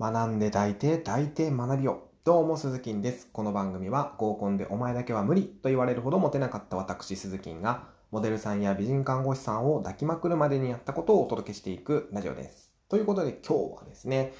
学んで抱いて抱いて学びよ。どうも、鈴木です。この番組は合コンでお前だけは無理と言われるほどモテなかった私、鈴木が、モデルさんや美人看護師さんを抱きまくるまでにやったことをお届けしていくラジオです。ということで今日はですね、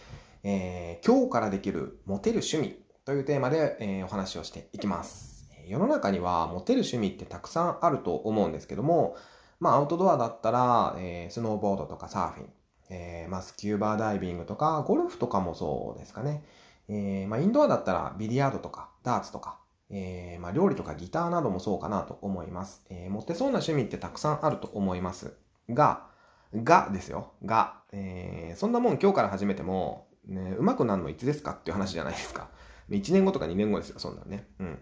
えー、今日からできるモテる趣味というテーマで、えー、お話をしていきます。世の中にはモテる趣味ってたくさんあると思うんですけども、まあアウトドアだったら、えー、スノーボードとかサーフィン、えー、まあ、スキューバーダイビングとか、ゴルフとかもそうですかね。えー、まあ、インドアだったらビリヤードとか、ダーツとか、えー、まあ、料理とかギターなどもそうかなと思います。えー、持ってそうな趣味ってたくさんあると思います。が、がですよ。が、えー、そんなもん今日から始めても、ね、うまくなるのいつですかっていう話じゃないですか。1年後とか2年後ですよ、そんなのね。うん。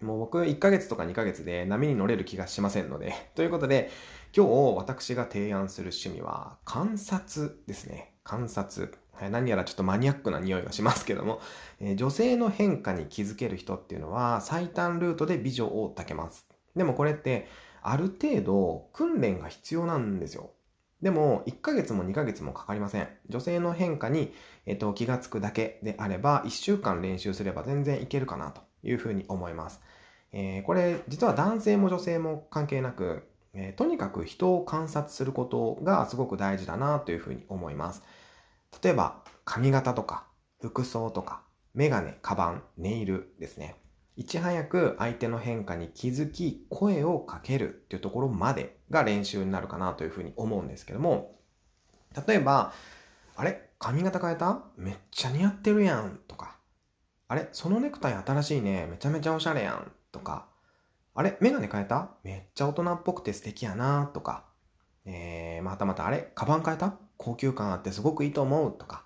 もう僕1ヶ月とか2ヶ月で波に乗れる気がしませんので。ということで、今日私が提案する趣味は観察ですね。観察。はい、何やらちょっとマニアックな匂いがしますけども、えー、女性の変化に気づける人っていうのは最短ルートで美女を抱けます。でもこれってある程度訓練が必要なんですよ。でも、1ヶ月も2ヶ月もかかりません。女性の変化に、えっと、気がつくだけであれば、1週間練習すれば全然いけるかなというふうに思います。えー、これ、実は男性も女性も関係なく、えー、とにかく人を観察することがすごく大事だなというふうに思います。例えば、髪型とか、服装とか、メガネ、カバン、ネイルですね。いち早く相手の変化に気づき、声をかけるっていうところまでが練習になるかなというふうに思うんですけども、例えば、あれ？髪型変えた？めっちゃ似合ってるやんと、あれ？そのネクタイ新しいね。めちゃめちゃおしゃれやんとか、あれ？メガネ変えた？めっちゃ大人っぽくて素敵やなとか、えー、またまたあれ？カバン変えた？高級感あってすごくいいと思うとか、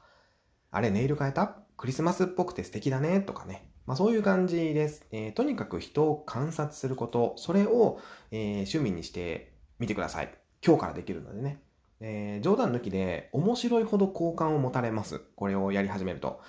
あれ？ネイル変えた？クリスマスっぽくて素敵だねとかね。まあそういう感じです。えー、とにかく人を観察すること、それを、えー、趣味にしてみてください。今日からできるのでね。えー、冗談抜きで面白いほど好感を持たれます。これをやり始めると。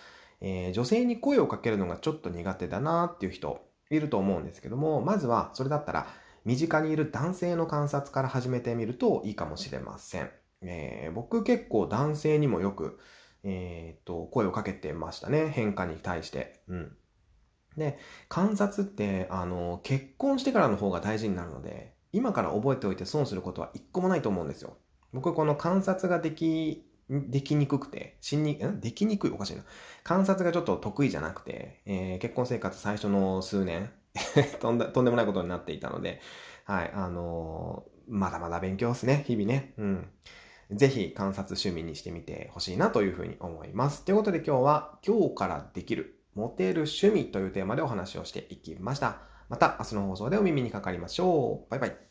えー、女性に声をかけるのがちょっと苦手だなっていう人いると思うんですけども、まずはそれだったら身近にいる男性の観察から始めてみるといいかもしれません。えー、僕結構男性にもよく、えー、と、声をかけてましたね。変化に対して。うん。で、観察って、あの、結婚してからの方が大事になるので、今から覚えておいて損することは一個もないと思うんですよ。僕この観察ができ、できにくくて、しに、ん？できにくい？おかしいな。観察がちょっと得意じゃなくて、えー、結婚生活最初の数年 とんで、とんでもないことになっていたので、はい、あのー、まだまだ勉強ですね、日々ね。うん。ぜひ観察趣味にしてみてほしいなというふうに思います。ということで今日は今日からできるモテる趣味というテーマでお話をしていきました。また明日の放送でお耳にかかりましょう。バイバイ。